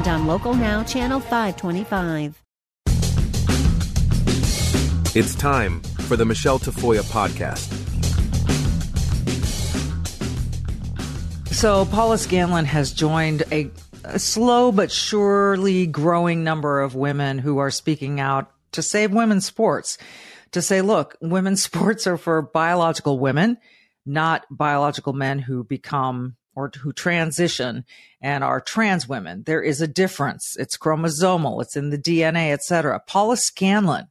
and on Local Now, Channel 525. It's time for the Michelle Tafoya podcast. So, Paula Scanlan has joined a, a, slow but surely growing number of women who are speaking out to save women's sports. To say, look, women's sports are for biological women, not biological men who become or who transition and are trans women. There is a difference. It's chromosomal. It's in the DNA, etc. Paula Scanlan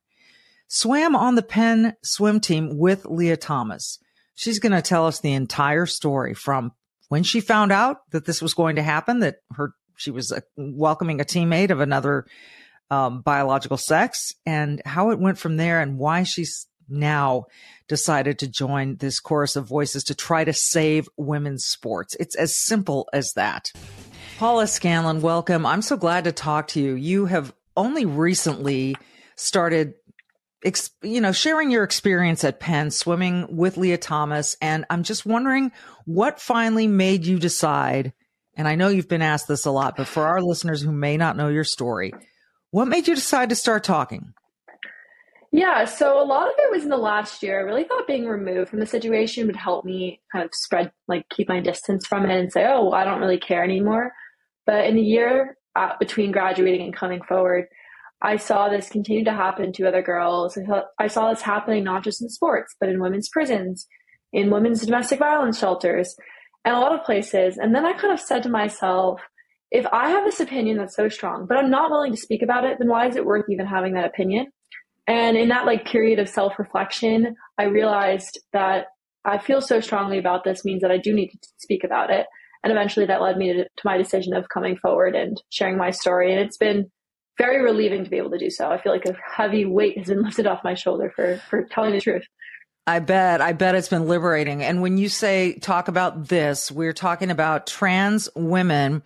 swam on the Penn swim team with Lia Thomas. She's going to tell us the entire story from when she found out that this was going to happen, that her she was uh, welcoming a teammate of another um, biological sex, and how it went from there, and why she's now decided to join this chorus of voices to try to save women's sports. It's as simple as that. Paula Scanlan, welcome. I'm so glad to talk to you. You have only recently started you know, sharing your experience at Penn swimming with Lia Thomas. And I'm just wondering what finally made you decide. And I know you've been asked this a lot, but for our listeners who may not know your story, what made you decide to start talking? Yeah, so a lot of it was in the last year. I really thought being removed from the situation would help me kind of spread, like keep my distance from it and say, oh, well, I don't really care anymore. But in the year uh, between graduating and coming forward, I saw this continue to happen to other girls. I saw this happening not just in sports, but in women's prisons, in women's domestic violence shelters, and a lot of places. And then I kind of said to myself, if I have this opinion that's so strong, but I'm not willing to speak about it, then why is it worth even having that opinion? And in that like period of self reflection, I realized that I feel so strongly about this means that I do need to speak about it. And eventually that led me to, to my decision of coming forward and sharing my story. And it's been very relieving to be able to do so. I feel like a heavy weight has been lifted off my shoulder for for telling the truth. I bet. I bet it's been liberating. And when you say talk about this, we're talking about trans women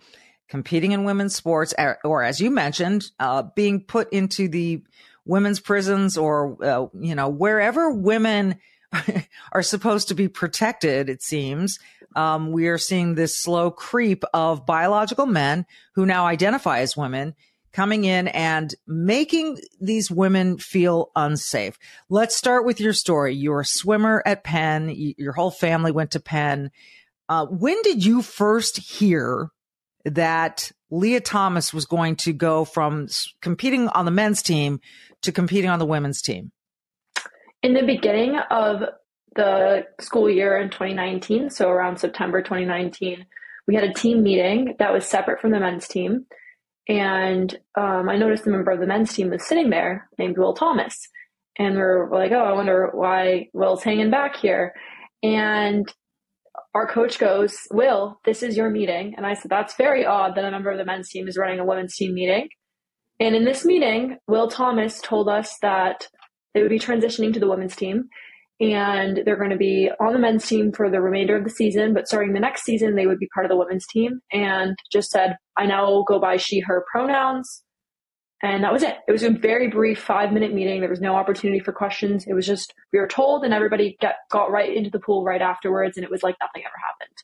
competing in women's sports, or as you mentioned, uh, being put into the women's prisons or, uh, you know, wherever women are supposed to be protected, it seems. Um, we are seeing this slow creep of biological men who now identify as women coming in and making these women feel unsafe. Let's start with your story. You're a swimmer at Penn. Your whole family went to Penn. Uh, when did you first hear that Lia Thomas was going to go from competing on the men's team to competing on the women's team? In the beginning of the school year in 2019, so around September 2019, we had a team meeting that was separate from the men's team. And um, I noticed a member of the men's team was sitting there named Will Thomas. And we're, we're like, oh, I wonder why Will's hanging back here. And our coach goes, Will, this is your meeting. And I said, that's very odd that a member of the men's team is running a women's team meeting. And in this meeting, Will Thomas told us that they would be transitioning to the women's team and they're going to be on the men's team for the remainder of the season. But starting the next season, they would be part of the women's team. And just said, I now go by she, her pronouns. And that was it. It was a very brief five minute meeting. There was no opportunity for questions. It was just, we were told, and everybody got, got right into the pool right afterwards. And it was like nothing ever happened.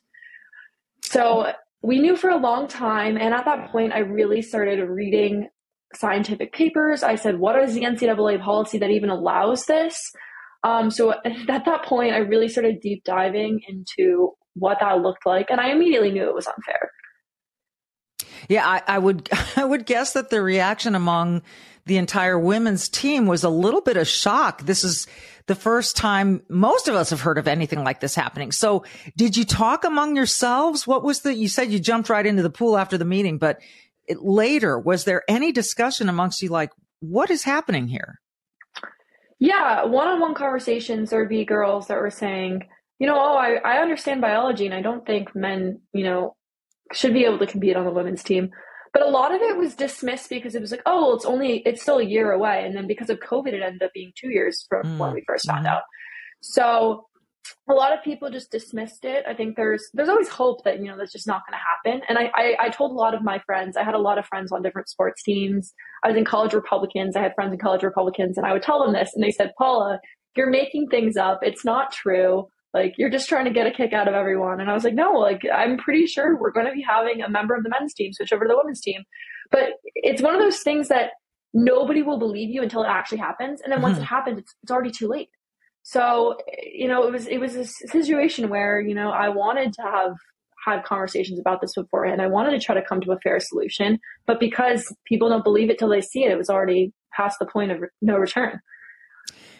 So we knew for a long time. And at that point, I really started reading scientific papers. I said, what is the NCAA policy that even allows this? Um, so at that point, I really started deep diving into what that looked like, and I immediately knew it was unfair. Yeah, I, I would I would guess that the reaction among the entire women's team was a little bit of shock. This is the first time most of us have heard of anything like this happening. So, did you talk among yourselves? What was the? You said you jumped right into the pool after the meeting, but it, later was there any discussion amongst you like what is happening here? Yeah, one on one conversations, there would be girls that were saying, you know, oh, I, I understand biology and I don't think men, you know, should be able to compete on the women's team. But a lot of it was dismissed because it was like, oh, well, it's only, it's still a year away. And then because of COVID, it ended up being two years from mm. when we first found mm. out. So a lot of people just dismissed it. I think there's there's always hope that you know that's just not going to happen. And I, I, I told a lot of my friends. I had a lot of friends on different sports teams. I was in college Republicans. I had friends in college Republicans, and I would tell them this, and they said, "Paula, you're making things up. It's not true. Like you're just trying to get a kick out of everyone." And I was like, "No, like I'm pretty sure we're going to be having a member of the men's team switch over to the women's team." But it's one of those things that nobody will believe you until it actually happens, and then once mm-hmm. it happens, it's, it's already too late. So, you know, it was it was a situation where, you know, I wanted to have had conversations about this beforehand. I wanted to try to come to a fair solution, but because people don't believe it till they see it, it was already past the point of no return.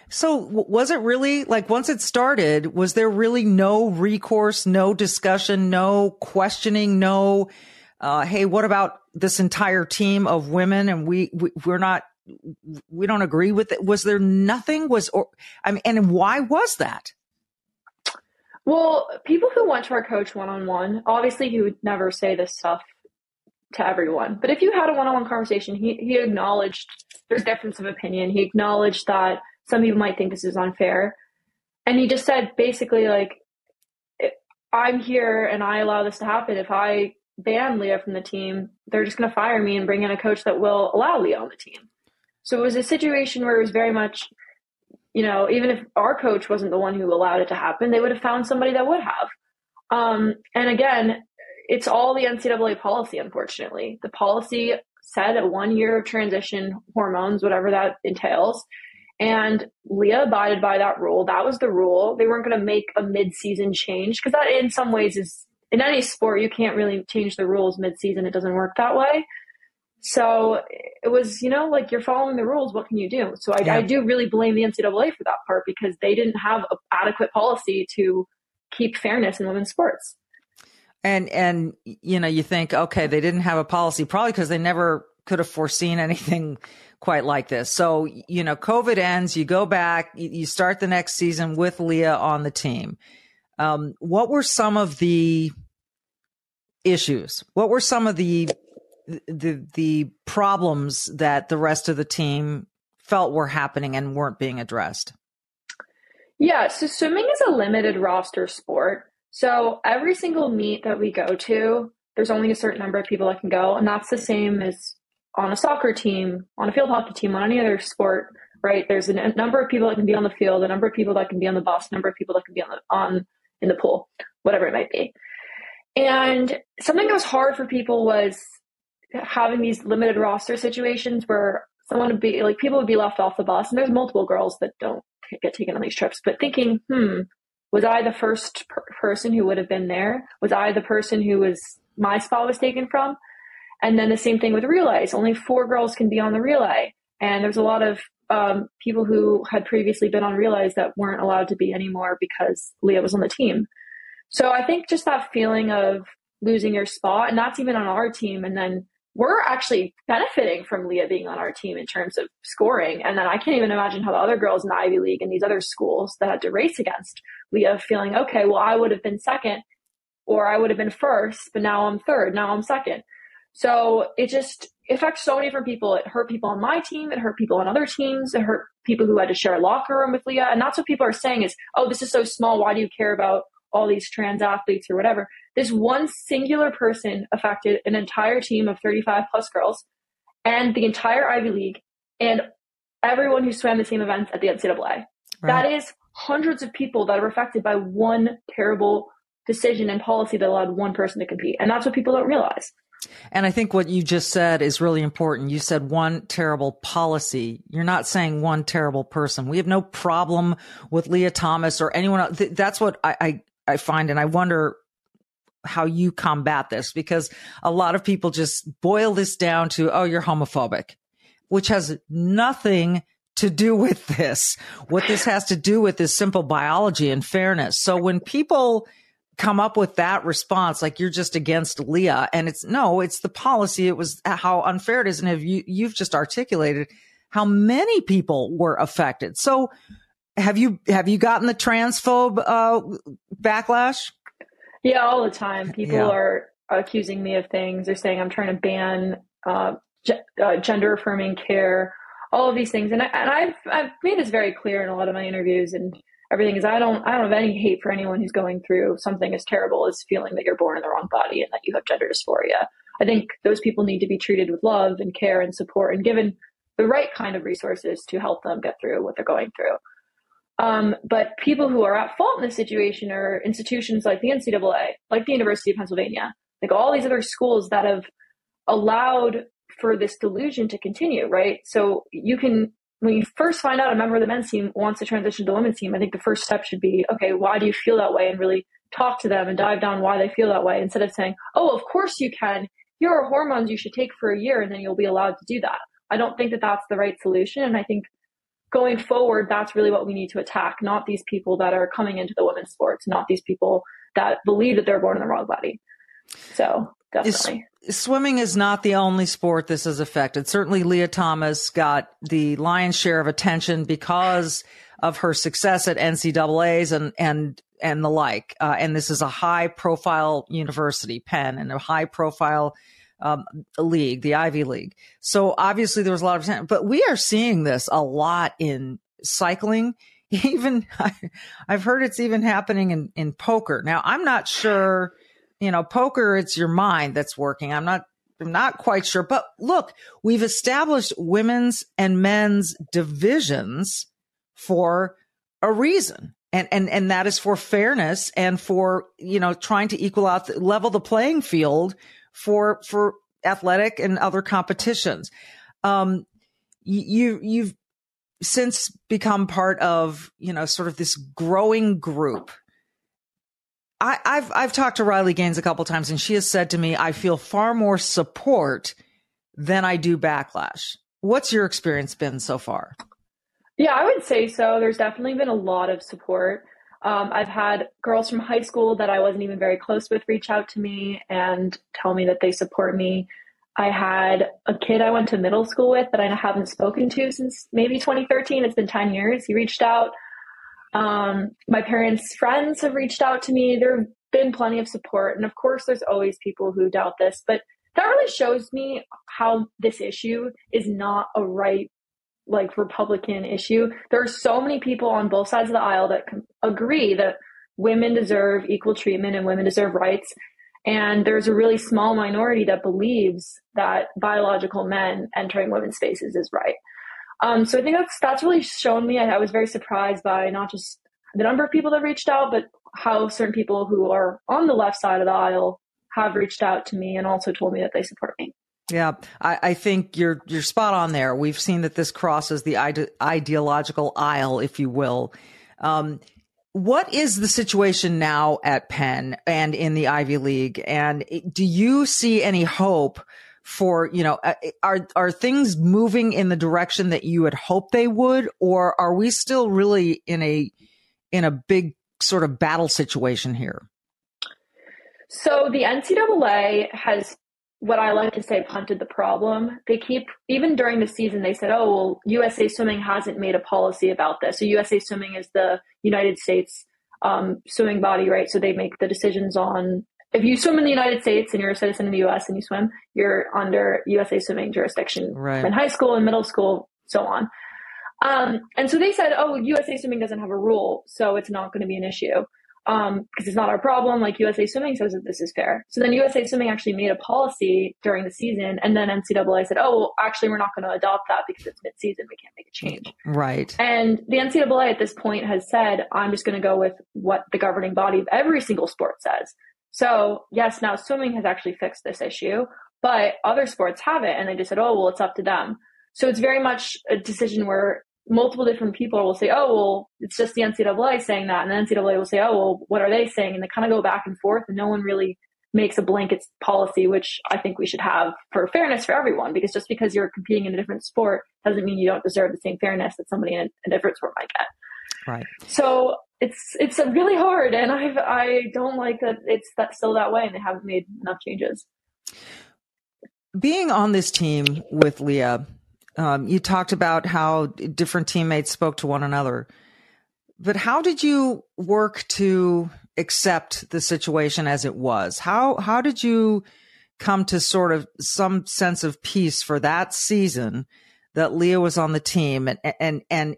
So was it really like once it started, was there really no recourse, no discussion, no questioning, no, uh, Hey, what about this entire team of women? And we, we we're not we don't agree with it. Was there nothing? Was or I mean, and why was that? Well, people who went to our coach one on one, obviously he would never say this stuff to everyone. But if you had a one on one conversation, he he acknowledged there's difference of opinion. He acknowledged that some people might think this is unfair. And he just said basically like I'm here and I allow this to happen. If I ban Lia from the team, they're just going to fire me and bring in a coach that will allow Lia on the team. So it was a situation where it was very much, you know, even if our coach wasn't the one who allowed it to happen, they would have found somebody that would have. Um, and again, it's all the NCAA policy, unfortunately. The policy said a one year of transition hormones, whatever that entails. And Lia abided by that rule. That was the rule. They weren't going to make a mid season change because that, in some ways, is in any sport, you can't really change the rules mid season. It doesn't work that way. So it was, you know, like you're following the rules. What can you do? So I, yeah. I do really blame the NCAA for that part because they didn't have adequate policy to keep fairness in women's sports. And and you know, you think, okay, they didn't have a policy probably because they never could have foreseen anything quite like this. So you know, COVID ends. You go back. You start the next season with Lia on the team. Um, what were some of the issues? What were some of the the the problems that the rest of the team felt were happening and weren't being addressed? Yeah, so swimming is a limited roster sport. So every single meet that we go to, there's only a certain number of people that can go, and that's the same as on a soccer team, on a field hockey team, on any other sport, right? There's a number of people that can be on the field, a number of people that can be on the bus, a number of people that can be on the on in the pool, whatever it might be. And something that was hard for people was having these limited roster situations where someone would be like people would be left off the bus and there's multiple girls that don't get taken on these trips but thinking hmm was i the first per- person who would have been there? Was i the person who was my spot was taken from? And then the same thing with relays only four girls can be on the relay and there's a lot of um, people who had previously been on relays that weren't allowed to be anymore because Lia was on the team. So i think just that feeling of losing your spot and that's even on our team and then we're actually benefiting from Lia being on our team in terms of scoring. And then I can't even imagine how the other girls in the Ivy League and these other schools that had to race against Lia feeling, okay, well, I would have been second or I would have been first, but now I'm third, now I'm second. So it just affects so many different people. It hurt people on my team, it hurt people on other teams, it hurt people who had to share a locker room with Lia. And that's what people are saying is, oh, this is so small. Why do you care about all these trans athletes or whatever? This one singular person affected an entire team of 35 plus girls and the entire Ivy League and everyone who swam the same events at the NCAA. Right. That is hundreds of people that are affected by one terrible decision and policy that allowed one person to compete. And that's what people don't realize. And I think what you just said is really important. You said one terrible policy. You're not saying one terrible person. We have no problem with Lia Thomas or anyone else. That's what I, I, I find. And I wonder how you combat this because a lot of people just boil this down to, oh, you're homophobic, which has nothing to do with this. What this has to do with is simple biology and fairness. So when people come up with that response, like you're just against Lia, and it's no, it's the policy. It was how unfair it is. And have you, you've just articulated how many people were affected. So have you, have you gotten the transphobe, uh, backlash? Yeah, all the time. People yeah. are accusing me of things. They're saying I'm trying to ban uh, uh, gender affirming care, all of these things. And, I, and I've, I've made this very clear in a lot of my interviews and everything is I don't, I don't have any hate for anyone who's going through something as terrible as feeling that you're born in the wrong body and that you have gender dysphoria. I think those people need to be treated with love and care and support and given the right kind of resources to help them get through what they're going through. Um, but people who are at fault in this situation are institutions like the NCAA, like the University of Pennsylvania, like all these other schools that have allowed for this delusion to continue, right? So you can, when you first find out a member of the men's team wants to transition to the women's team, I think the first step should be, okay, why do you feel that way? And really talk to them and dive down why they feel that way instead of saying, oh, of course you can. Here are hormones you should take for a year and then you'll be allowed to do that. I don't think that that's the right solution. And I think going forward, that's really what we need to attack, not these people that are coming into the women's sports, not these people that believe that they're born in the wrong body. So definitely. Is, swimming is not the only sport this has affected. Certainly, Lia Thomas got the lion's share of attention because of her success at NCAA's and and and the like. Uh, and this is a high profile university, Penn, and a high profile um, league, the Ivy League. So obviously there was a lot of, but we are seeing this a lot in cycling. Even I, I've heard it's even happening in, in poker. Now I'm not sure, you know, poker, it's your mind that's working. I'm not, I'm not quite sure, but look, we've established women's and men's divisions for a reason. And, and, and that is for fairness and for, you know, trying to equal out, level the playing field for for athletic and other competitions. Um, you you've since become part of you know sort of this growing group. I, I've I've talked to Riley Gaines a couple times, and she has said to me, "I feel far more support than I do backlash." What's your experience been so far? Yeah, I would say so. There's definitely been a lot of support. Um, I've had girls from high school that I wasn't even very close with reach out to me and tell me that they support me. I had a kid I went to middle school with that I haven't spoken to since maybe 2013. It's been 10 years. He reached out. Um, my parents' friends have reached out to me. There have been plenty of support. And of course, there's always people who doubt this, but that really shows me how this issue is not a right like Republican issue. There are so many people on both sides of the aisle that agree that women deserve equal treatment and women deserve rights. And there's a really small minority that believes that biological men entering women's spaces is right. Um, so I think that's that's really shown me. I, I was very surprised by not just the number of people that reached out, but how certain people who are on the left side of the aisle have reached out to me and also told me that they support me. Yeah, I, I, think you're you're spot on there. We've seen that this crosses the ide- ideological aisle, if you will. Um, what is the situation now at Penn and in the Ivy League? And do you see any hope for you know uh, are are things moving in the direction that you had hoped they would, or are we still really in a in a big sort of battle situation here? So the NCAA has what I like to say punted the problem. They keep even during the season they said, "Oh, well, USA Swimming hasn't made a policy about this." So USA Swimming is the United States um, swimming body, right? So they make the decisions on if you swim in the United States and you're a citizen in the U.S. and you swim, you're under USA Swimming jurisdiction right. in high school and middle school, so on. Um, and so they said, "Oh, USA Swimming doesn't have a rule, so it's not going to be an issue." Um, because it's not our problem. Like USA Swimming says that this is fair. So then USA Swimming actually made a policy during the season, and then NCAA said, "Oh, well, actually, we're not going to adopt that because it's mid-season. We can't make a change." Right. And the NCAA at this point has said, "I'm just going to go with what the governing body of every single sport says." So yes, now swimming has actually fixed this issue, but other sports haven't, and they just said, "Oh, well, it's up to them." So it's very much a decision where multiple different people will say, oh, well, it's just the NCAA saying that. And the NCAA will say, oh, well, what are they saying? And they kind of go back and forth, and no one really makes a blanket policy, which I think we should have for fairness for everyone. Because just because you're competing in a different sport doesn't mean you don't deserve the same fairness that somebody in a, different sport might get. Right. So it's it's really hard, and I I don't like that it's that still that way, and they haven't made enough changes. Being on this team with Lia, um, you talked about how different teammates spoke to one another, but how did you work to accept the situation as it was. How how did you come to sort of some sense of peace for that season that Lia was on the team and and and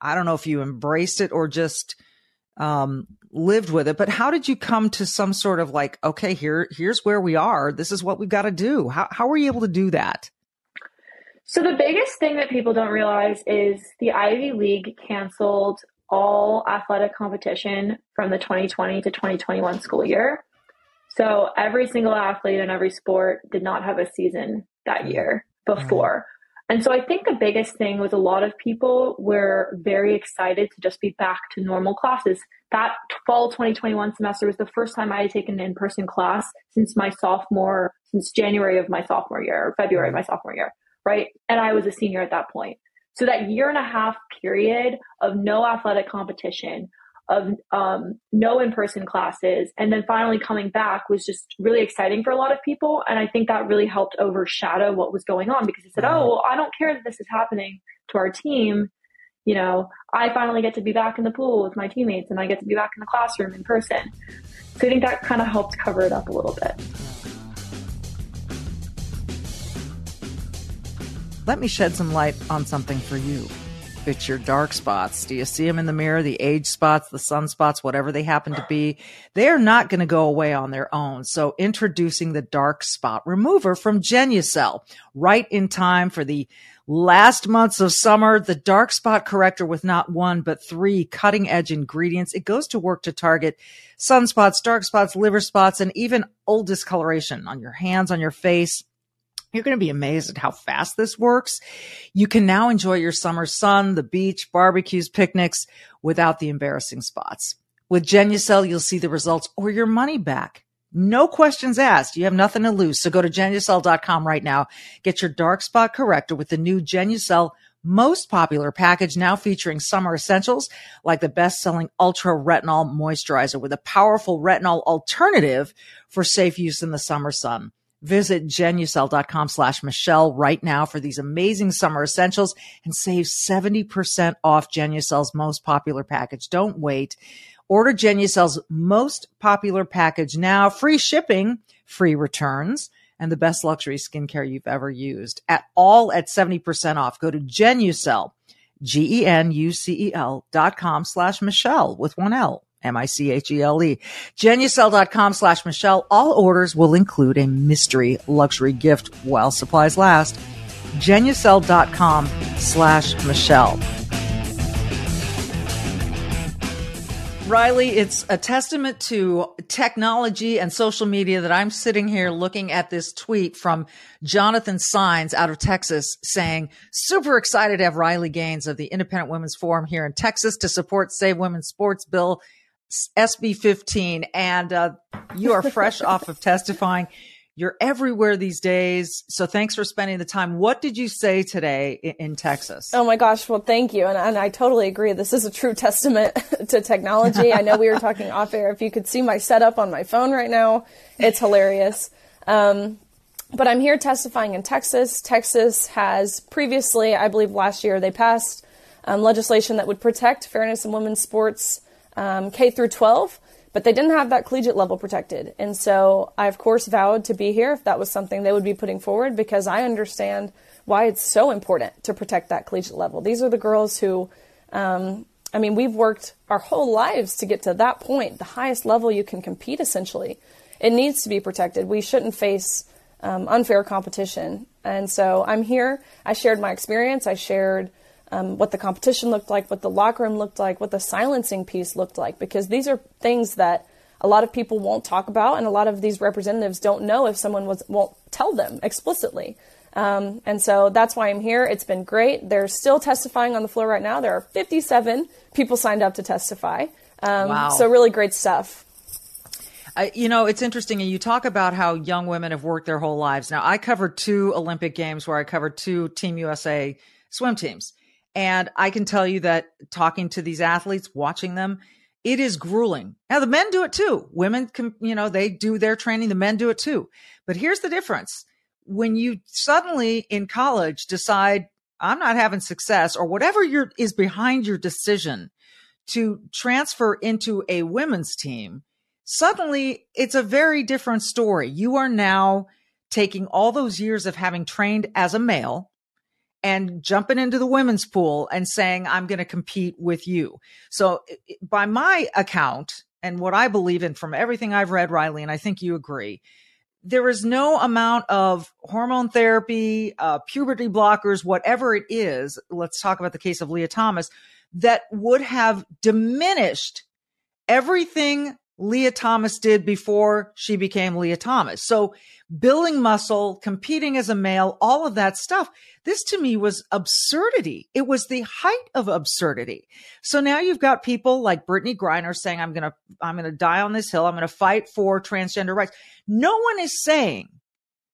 I don't know if you embraced it or just um, lived with it, but how did you come to some sort of like, okay, here here's where we are. This is what we've got to do. How how were you able to do that? So the biggest thing that people don't realize is the Ivy League canceled all athletic competition from the 2020 to 2021 school year. So every single athlete in every sport did not have a season that mm. year before. And so I think the biggest thing was a lot of people were very excited to just be back to normal classes. That fall 2021 semester was the first time I had taken an in-person class since my sophomore, since January of my sophomore year or February of my sophomore year, right? And I was a senior at that point. So that year and a half period of no athletic competition, of um, no in-person classes and then finally coming back was just really exciting for a lot of people. And i think that really helped overshadow what was going on because he said oh well, i don't care that this is happening to our team. You know i finally get to be back in the pool with my teammates and i get to be back in the classroom in person. So i think that kind of helped cover it up a little bit let me shed some light on something for you it's your dark spots. Do you see them in the mirror? The age spots, the sun spots, whatever they happen to be. They are not going to go away on their own. So introducing the dark spot remover from Genucel right in time for the last months of summer. The dark spot corrector with not one, but three cutting edge ingredients. It goes to work to target sunspots, dark spots, liver spots, and even old discoloration on your hands, on your face you're going to be amazed at how fast this works. You can now enjoy your summer sun, the beach, barbecues, picnics without the embarrassing spots. With Genucel, you'll see the results or your money back. No questions asked. You have nothing to lose. So go to Genucel.com right now. Get your dark spot corrector with the new Genucel most popular package now featuring summer essentials like the best selling ultra retinol moisturizer with a powerful retinol alternative for safe use in the summer sun. Visit genucel.com slash Michelle right now for these amazing summer essentials and save 70% off Genucel's most popular package. Don't wait. Order Genucel's most popular package now. Free shipping, free returns, and the best luxury skincare you've ever used at all at 70% off. Go to Genucel, G-E-N-U-C-E-L dot com slash Michelle with one L. M-I-C-H-E-L-E. Genucel.com slash Michelle. All orders will include a mystery luxury gift while supplies last. Genucel.com slash Michelle. Riley, it's a testament to technology and social media that I'm sitting here looking at this tweet from Jonathan Saenz out of Texas saying, super excited to have Riley Gaines of the Independent Women's Forum here in Texas to support Save Women's Sports Bill SB 15 and uh, you are fresh off of testifying. You're everywhere these days. So thanks for spending the time. What did you say today in, in Texas? Oh my gosh. Well, thank you. And, and, I totally agree. This is a true testament to technology. I know we were talking off air. If you could see my setup on my phone right now, it's hilarious. Um, but I'm here testifying in Texas. Texas has previously, I believe last year, they passed um, legislation that would protect fairness in women's sports um, K through 12, but they didn't have that collegiate level protected. And so I, of course, vowed to be here if that was something they would be putting forward because I understand why it's so important to protect that collegiate level. These are the girls who, um, I mean, we've worked our whole lives to get to that point, the highest level you can compete essentially. It needs to be protected. We shouldn't face um, unfair competition. And so I'm here. I shared my experience. I shared um, what the competition looked like, what the locker room looked like, what the silencing piece looked like, because these are things that a lot of people won't talk about, and a lot of these representatives don't know if someone was, won't tell them explicitly. Um, and so that's why I'm here. It's been great. They're still testifying on the floor right now. There are 57 people signed up to testify. Um, wow. So really great stuff. I, you know, it's interesting. And you talk about how young women have worked their whole lives. Now, I covered two Olympic games where I covered two Team USA swim teams. And I can tell you that talking to these athletes, watching them, it is grueling. Now the men do it too. Women can, you know, they do their training. The men do it too. But here's the difference. When you suddenly in college decide, I'm not having success or whatever your is behind your decision to transfer into a women's team, suddenly it's a very different story. You are now taking all those years of having trained as a male and jumping into the women's pool and saying, I'm going to compete with you. So, by my account and what I believe in from everything I've read, Riley, and I think you agree, there is no amount of hormone therapy, uh, puberty blockers, whatever it is. Let's talk about the case of Lia Thomas that would have diminished everything Lia Thomas did before she became Lia Thomas. So building muscle, competing as a male, all of that stuff. This to me was absurdity. It was the height of absurdity. So now you've got people like Brittney Griner saying, I'm going to, I'm going to die on this hill. I'm going to fight for transgender rights. No one is saying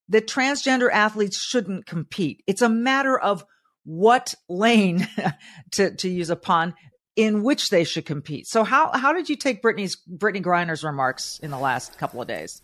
that transgender athletes shouldn't compete. It's a matter of what lane, to, to use a pun, in which they should compete. So how how did you take Brittney's Brittney Griner's remarks in the last couple of days?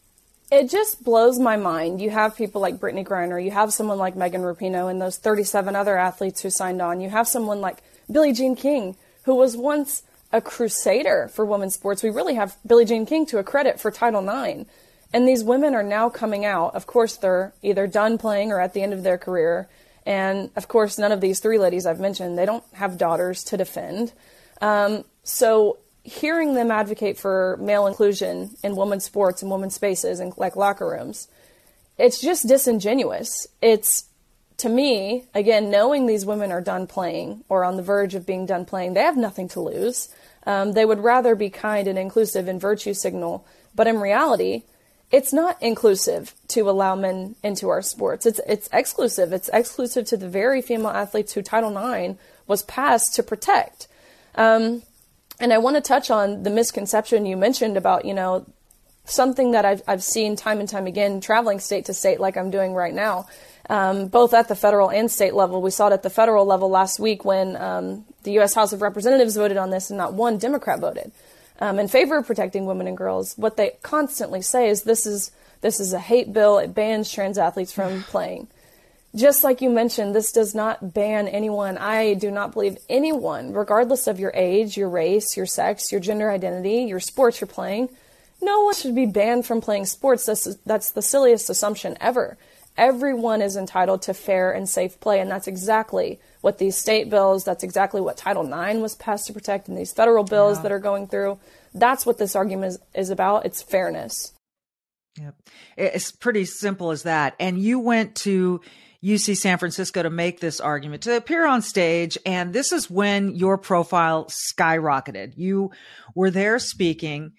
It just blows my mind. You have people like Brittney Griner, you have someone like Megan Rapinoe, and those 37 other athletes who signed on. You have someone like Billie Jean King, who was once a crusader for women's sports. We really have Billie Jean King to a credit for Title IX. And these women are now coming out. Of course, they're either done playing or at the end of their career. And of course, none of these three ladies I've mentioned, they don't have daughters to defend. Um, so hearing them advocate for male inclusion in women's sports and women's spaces and like locker rooms, it's just disingenuous. It's to me, again, knowing these women are done playing or on the verge of being done playing, they have nothing to lose. Um, they would rather be kind and inclusive and virtue signal. But in reality, it's not inclusive to allow men into our sports. It's it's exclusive. It's exclusive to the very female athletes who Title IX was passed to protect. Um, and I want to touch on the misconception you mentioned about, you know, something that I've, I've seen time and time again traveling state to state like I'm doing right now, um, both at the federal and state level. We saw it at the federal level last week when um, the U.S. House of Representatives voted on this and not one Democrat voted um, in favor of protecting women and girls. What they constantly say is this is this is a hate bill. It bans trans athletes from playing just like you mentioned, this does not ban anyone. I do not believe anyone, regardless of your age, your race, your sex, your gender identity, your sports you're playing, no one should be banned from playing sports. That's, that's the silliest assumption ever. Everyone is entitled to fair and safe play, and that's exactly what these state bills, that's exactly what Title IX was passed to protect, and these federal bills yeah. that are going through. That's what this argument is, is about. It's fairness. Yep. It's pretty simple as that. And you went to UC San Francisco to make this argument, to appear on stage. And this is when your profile skyrocketed. You were there speaking.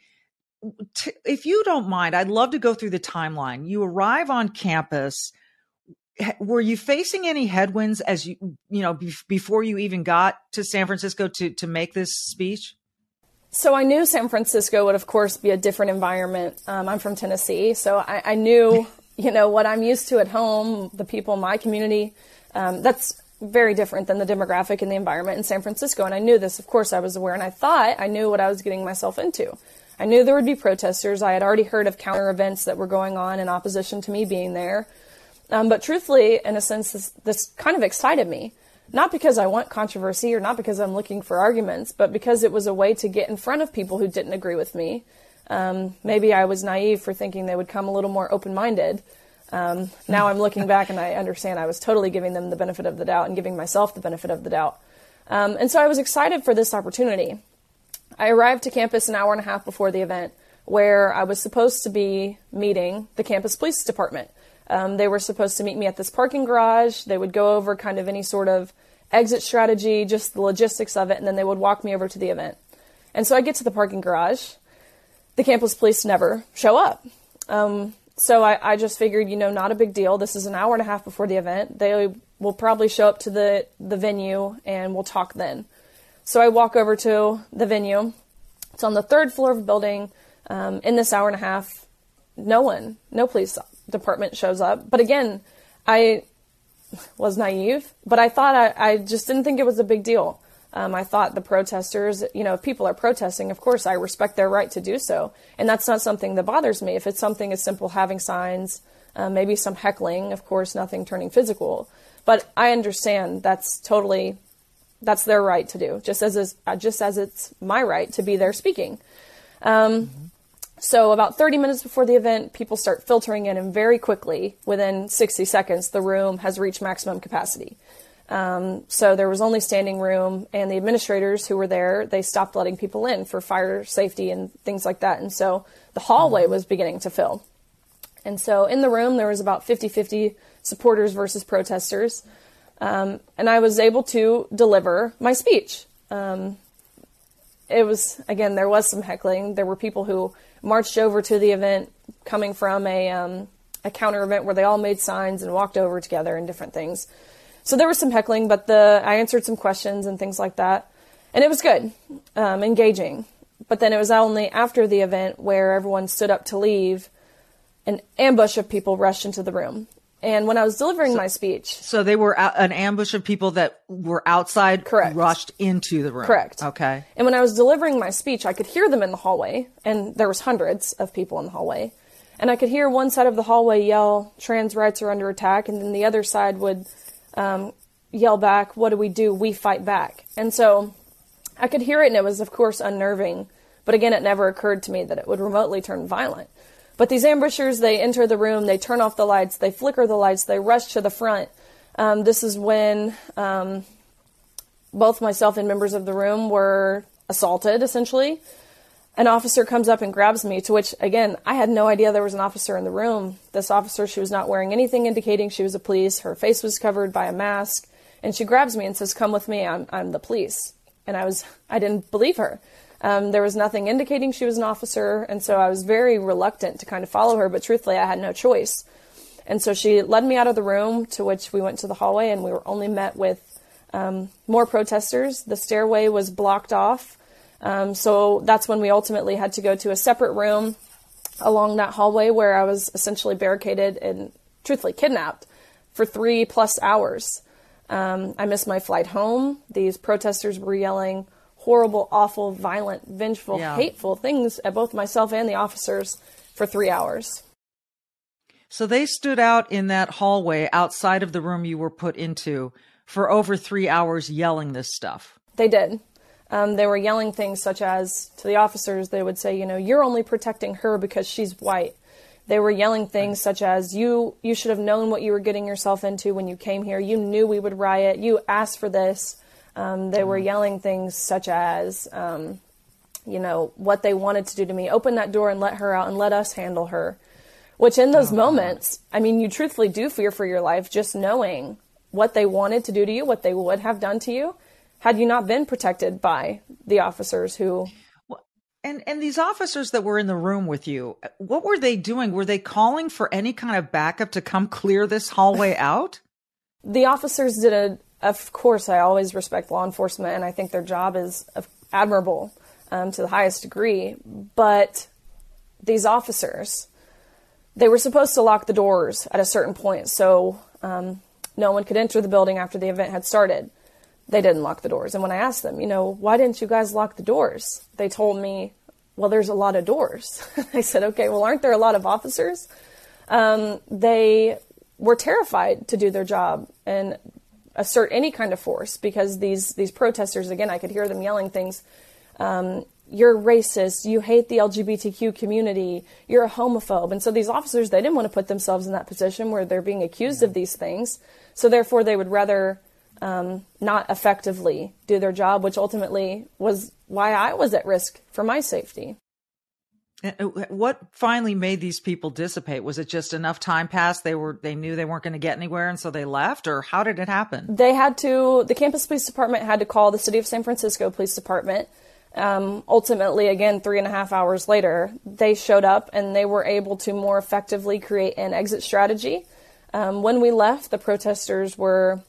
If you don't mind, I'd love to go through the timeline. You arrive on campus. Were you facing any headwinds as you, you know, before you even got to San Francisco to, to make this speech? So I knew San Francisco would, of course, be a different environment. Um, I'm from Tennessee, so I, I knew you know, what I'm used to at home, the people in my community, um, that's very different than the demographic and the environment in San Francisco. And I knew this, of course, I was aware, and I thought I knew what I was getting myself into. I knew there would be protesters. I had already heard of counter events that were going on in opposition to me being there. Um, but truthfully, in a sense, this, this kind of excited me. Not because I want controversy or not because I'm looking for arguments, but because it was a way to get in front of people who didn't agree with me um, maybe I was naive for thinking they would come a little more open minded. Um, now I'm looking back and I understand I was totally giving them the benefit of the doubt and giving myself the benefit of the doubt. Um, and so I was excited for this opportunity. I arrived to campus an hour and a half before the event where I was supposed to be meeting the campus police department. Um, they were supposed to meet me at this parking garage. They would go over kind of any sort of exit strategy, just the logistics of it, and then they would walk me over to the event. And so I get to the parking garage the campus police never show up. Um, so I, I, just figured, you know, not a big deal. This is an hour and a half before the event. They will probably show up to the, the venue and we'll talk then. So I walk over to the venue. It's on the third floor of the building. Um, in this hour and a half, no one, no police department shows up. But again, I was naive, but I thought I, I just didn't think it was a big deal. Um, I thought the protesters, you know, if people are protesting, of course, I respect their right to do so. And that's not something that bothers me. If it's something as simple having signs, uh, maybe some heckling, of course, nothing turning physical. But I understand that's totally That's their right to do, just as is, uh, just as it's my right to be there speaking. Um, mm-hmm. So about 30 minutes before the event, people start filtering in, and very quickly, within 60 seconds, the room has reached maximum capacity. Um, so there was only standing room, and the administrators who were there, they stopped letting people in for fire safety and things like that. And so the hallway was beginning to fill. And so in the room, there was about 50 50 supporters versus protesters. Um, and I was able to deliver my speech. Um, it was, again, there was some heckling. There were people who marched over to the event coming from a, um, a counter event where they all made signs and walked over together and different things. So there was some heckling, but the I answered some questions and things like that, and it was good, um, engaging. But then it was only after the event where everyone stood up to leave, an ambush of people rushed into the room. And when I was delivering so, my speech, so they were an ambush of people that were outside, correct, rushed into the room, correct. Okay. And when I was delivering my speech, I could hear them in the hallway, and there was hundreds of people in the hallway, and I could hear one side of the hallway yell, "Trans rights are under attack," and then the other side would um, yell back, What do we do? We fight back. And so I could hear it, and it was, of course, unnerving. But again, it never occurred to me that it would remotely turn violent. But these ambushers, they enter the room, they turn off the lights, they flicker the lights, they rush to the front. Um, this is when um, both myself and members of the room were assaulted, essentially an officer comes up and grabs me, to which, again, I had no idea there was an officer in the room. This officer, she was not wearing anything indicating she was a police. Her face was covered by a mask. And she grabs me and says, Come with me, I'm, I'm the police. And I was, I didn't believe her. Um, there was nothing indicating she was an officer. And so I was very reluctant to kind of follow her, but truthfully, I had no choice. And so she led me out of the room, to which we went to the hallway, and we were only met with um, more protesters. The stairway was blocked off. Um, so that's when we ultimately had to go to a separate room along that hallway where I was essentially barricaded and truthfully kidnapped for three plus hours. Um, I missed my flight home. These protesters were yelling horrible, awful, violent, vengeful, yeah. hateful things at both myself and the officers for three hours. So they stood out in that hallway outside of the room you were put into for over three hours yelling this stuff. They did. Um, they were yelling things such as to the officers, they would say, you know, you're only protecting her because she's white. They were yelling things such as, you, you should have known what you were getting yourself into when you came here. You knew we would riot. You asked for this. Um, they were mm. yelling things such as, um, you know, what they wanted to do to me. Open that door and let her out and let us handle her. Which in those oh, moments, God. I mean, you truthfully do fear for your life just knowing what they wanted to do to you, what they would have done to you had you not been protected by the officers who and and these officers that were in the room with you, what were they doing? Were they calling for any kind of backup to come clear this hallway out? the officers did a. Of course, I always respect law enforcement, and I think their job is admirable um, to the highest degree. But these officers, they were supposed to lock the doors at a certain point, so um, no one could enter the building after the event had started they didn't lock the doors. And when I asked them, you know, why didn't you guys lock the doors? They told me, well, there's a lot of doors. I said, okay, well, aren't there a lot of officers? Um, they were terrified to do their job and assert any kind of force because these these protesters, again, I could hear them yelling things. Um, you're racist. You hate the LGBTQ community. You're a homophobe. And so these officers, they didn't want to put themselves in that position where they're being accused of these things. So therefore, they would rather um, not effectively do their job, which ultimately was why I was at risk for my safety. Uh, what finally made these people dissipate? Was it just enough time passed? They were they knew they weren't going to get anywhere, and so they left, or how did it happen? They had to. The campus police department had to call the city of San Francisco police department. Um, ultimately, again, three and a half hours later, they showed up and they were able to more effectively create an exit strategy. Um, when we left, the protesters were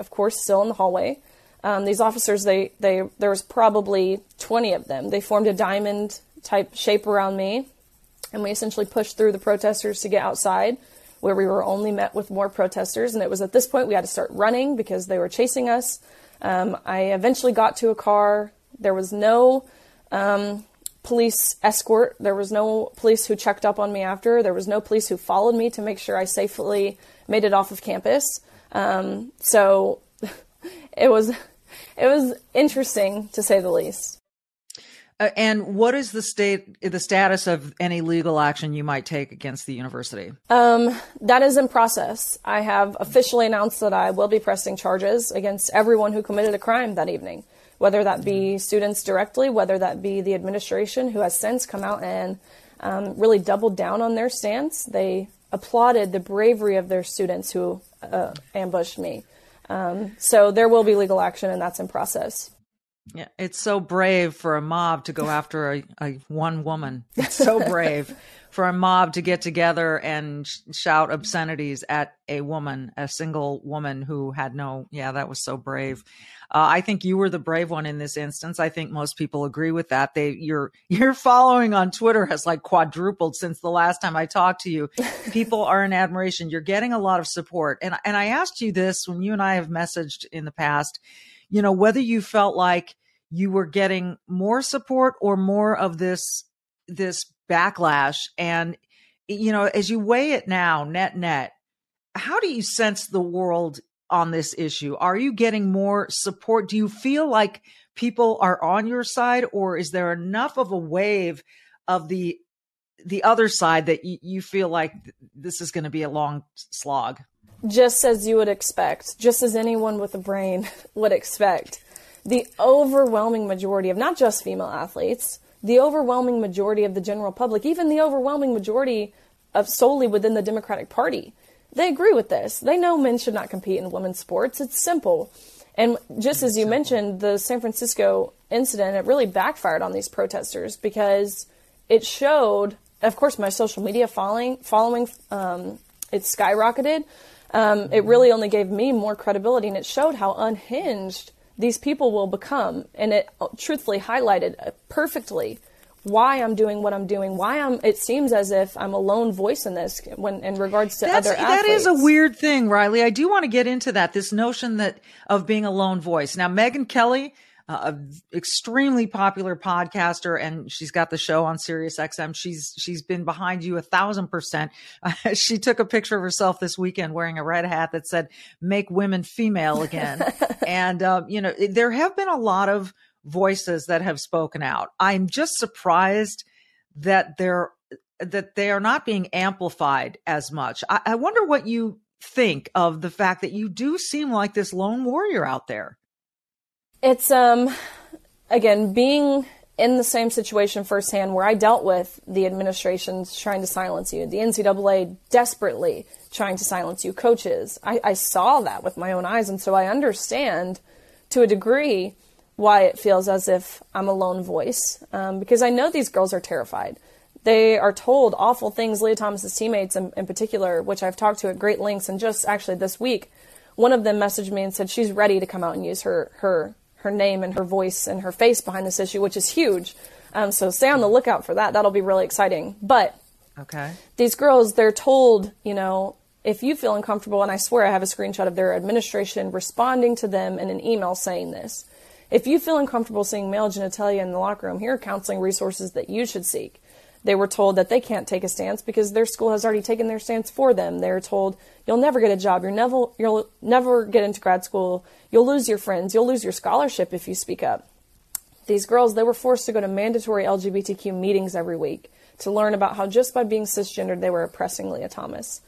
of course, still in the hallway. Um, these officers, they, they, there was probably 20 of them. They formed a diamond type shape around me, and we essentially pushed through the protesters to get outside, where we were only met with more protesters. And it was at this point we had to start running because they were chasing us. Um, I eventually got to a car. There was no um, police escort. There was no police who checked up on me after. There was no police who followed me to make sure I safely made it off of campus. Um, so it was it was interesting to say the least. Uh, and what is the state, the status of any legal action you might take against the university? Um, that is in process. I have officially announced that I will be pressing charges against everyone who committed a crime that evening, whether that be students directly, whether that be the administration, who has since come out and um, really doubled down on their stance. They applauded the bravery of their students who uh, ambushed me. Um, so there will be legal action, and that's in process. Yeah, it's so brave for a mob to go after a, a one woman. It's so brave for a mob to get together and sh- shout obscenities at a woman, a single woman who had no. Yeah, that was so brave. Uh, I think you were the brave one in this instance. I think most people agree with that. They your your following on Twitter has like quadrupled since the last time I talked to you. People are in admiration. You're getting a lot of support, and and I asked you this when you and I have messaged in the past. You know whether you felt like you were getting more support or more of this this backlash and you know as you weigh it now net net how do you sense the world on this issue? Are you getting more support? Do you feel like people are on your side or is there enough of a wave of the the other side that y- you feel like this is going to be a long slog just as you would expect just as anyone with a brain would expect the overwhelming majority of not just female athletes, the overwhelming majority of the general public, even the overwhelming majority of solely within the Democratic Party, they agree with this. They know men should not compete in women's sports. It's simple. And just as you mentioned, the San Francisco incident, it really backfired on these protesters because it showed, of course, my social media following, following um, it skyrocketed. Um, it really only gave me more credibility and it showed how unhinged these people will become. And it truthfully highlighted perfectly why I'm doing what I'm doing, why I'm it seems as if I'm a lone voice in this when in regards to That's, other athletes. That is a weird thing, Riley. I do want to get into that, this notion that of being a lone voice. Now Megyn Kelly uh, a extremely popular podcaster, and she's got the show on Sirius XM. She's she's been behind you a thousand percent. Uh, she took a picture of herself this weekend wearing a red hat that said "Make women female again," and uh, you know there have been a lot of voices that have spoken out. I'm just surprised that they're that they are not being amplified as much. I, I wonder what you think of the fact that you do seem like this lone warrior out there. It's um again being in the same situation firsthand where I dealt with the administrations trying to silence you, the NCAA desperately trying to silence you, coaches. I, I saw that with my own eyes, and so I understand to a degree why it feels as if I'm a lone voice um, because I know these girls are terrified. They are told awful things. Lia Thomas's teammates, in, in particular, which I've talked to at great lengths, and just actually this week, one of them messaged me and said she's ready to come out and use her her her name and her voice and her face behind this issue, which is huge. Um, so stay on the lookout for that. That'll be really exciting. But okay, these girls, they're told, you know, if you feel uncomfortable, and I swear I have a screenshot of their administration responding to them in an email saying this. If you feel uncomfortable seeing male genitalia in the locker room, here are counseling resources that you should seek. They were told that they can't take a stance because their school has already taken their stance for them. They're told you'll never get a job, you'll never you'll never get into grad school, you'll lose your friends, you'll lose your scholarship if you speak up. These girls, they were forced to go to mandatory LGBTQ meetings every week to learn about how just by being cisgendered they were oppressing Lia Thomas.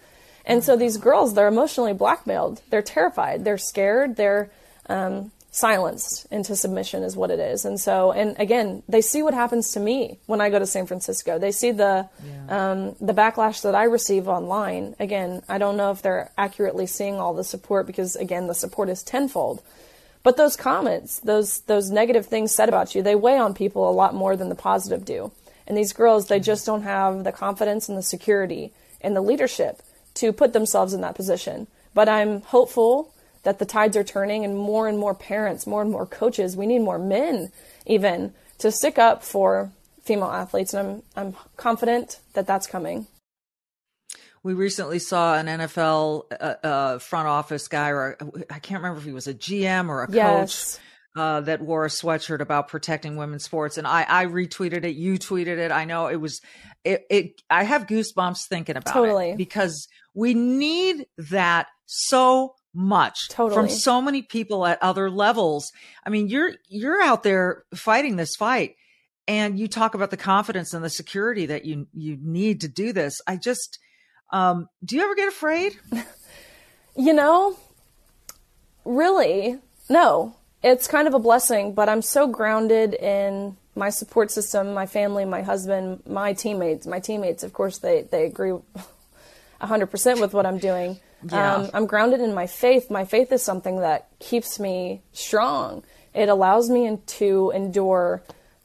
And so these girls, they're emotionally blackmailed. They're terrified. They're scared. They're um, silenced into submission is what it is. And so, and again, they see what happens to me when I go to San Francisco. They see the yeah. um, the backlash that I receive online. Again, I don't know if they're accurately seeing all the support because again, the support is tenfold. But those comments, those those negative things said about you, they weigh on people a lot more than the positive do. And these girls, they just don't have the confidence and the security and the leadership to put themselves in that position. But I'm hopeful that the tides are turning and more and more parents, more and more coaches, we need more men even to stick up for female athletes. And I'm, I'm confident that that's coming. We recently saw an NFL uh, uh, front office guy, or I can't remember if he was a GM or a yes. coach. Uh, that wore a sweatshirt about protecting women's sports, and I, I retweeted it. You tweeted it. I know it was, it. it I have goosebumps thinking about totally. it because we need that so much Totally. from so many people at other levels. I mean, you're you're out there fighting this fight and you talk about the confidence and the security that you you need to do this. I just um do you ever get afraid? You know, really, no. It's kind of a blessing, but I'm so grounded in my support system, my family, my husband, my teammates. My teammates, of course, they, they agree 100% with what I'm doing. Yeah. Um, I'm grounded in my faith. My faith is something that keeps me strong. It allows me to endure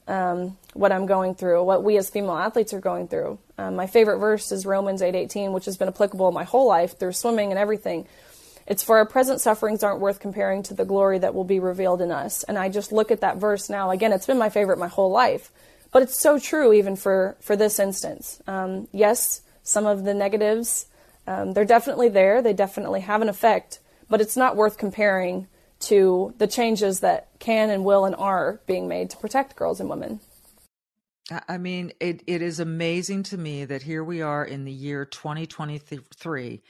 um, what I'm going through, what we as female athletes are going through. Um, my favorite verse is Romans 8:18, which has been applicable my whole life through swimming and everything. It's for our present sufferings aren't worth comparing to the glory that will be revealed in us. And I just look at that verse now. Again, it's been my favorite my whole life, but it's so true even for for this instance. Um, yes, some of the negatives, um, they're definitely there. They definitely have an effect, but it's not worth comparing to the changes that can and will and are being made to protect girls and women. I- mean, it, it is amazing to me that here we are in the year 2023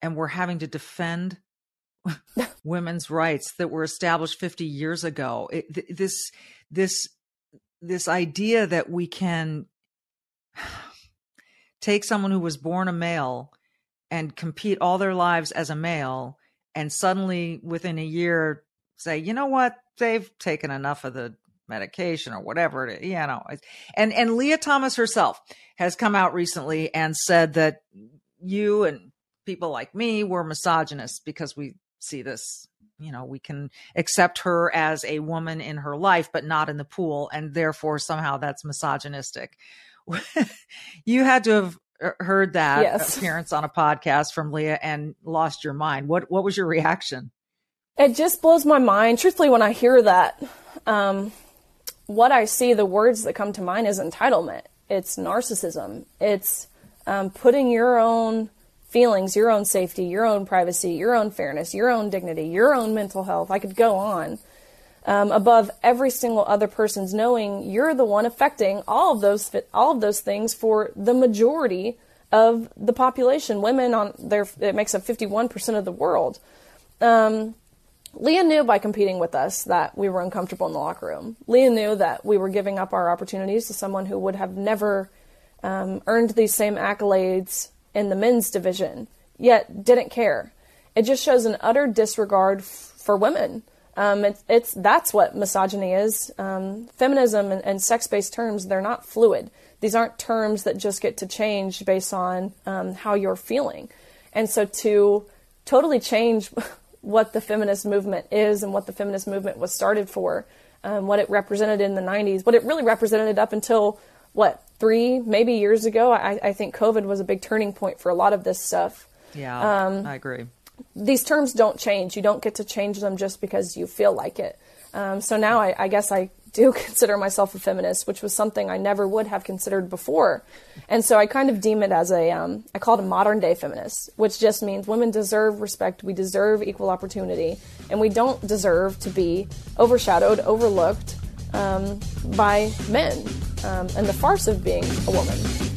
and we're having to defend women's rights that were established 50 years ago. It, th- this, this, this idea that we can take someone who was born a male and compete all their lives as a male and suddenly within a year say, you know what, they've taken enough of the medication or whatever it is, you know. And and Lia Thomas herself has come out recently and said that you and people like me were misogynists because we see this you know we can accept her as a woman in her life but not in the pool and therefore somehow that's misogynistic you had to have heard that Yes. appearance on a podcast from Lia and lost your mind what what was your reaction It just blows my mind. Truthfully, when I hear that, um, what I see, the words that come to mind is entitlement. It's narcissism. It's um, putting your own feelings, your own safety, your own privacy, your own fairness, your own dignity, your own mental health. I could go on. Um, above every single other person's, knowing you're the one affecting all of those all of those things for the majority of the population. Women on their it makes up 51 percent of the world. Um, Lia knew by competing with us that we were uncomfortable in the locker room. Lia knew that we were giving up our opportunities to someone who would have never um, earned these same accolades in the men's division, yet didn't care. It just shows an utter disregard f- for women. Um, it's, it's that's what misogyny is. Um, feminism and, and sex-based terms they're not fluid. These aren't terms that just get to change based on um, how you're feeling. And so to totally change what the feminist movement is and what the feminist movement was started for, um, what it represented in the 90s, what it really represented up until what three maybe years ago. I, I think COVID was a big turning point for a lot of this stuff. yeah Um, i agree These terms don't change. You don't get to change them just because you feel like it. Um, so now I, I guess I do consider myself a feminist, which was something I never would have considered before. And so I kind of deem it as a, um, I call it a modern day feminist, which just means women deserve respect, we deserve equal opportunity, and we don't deserve to be overshadowed, overlooked um, by men um, and the farce of being a woman.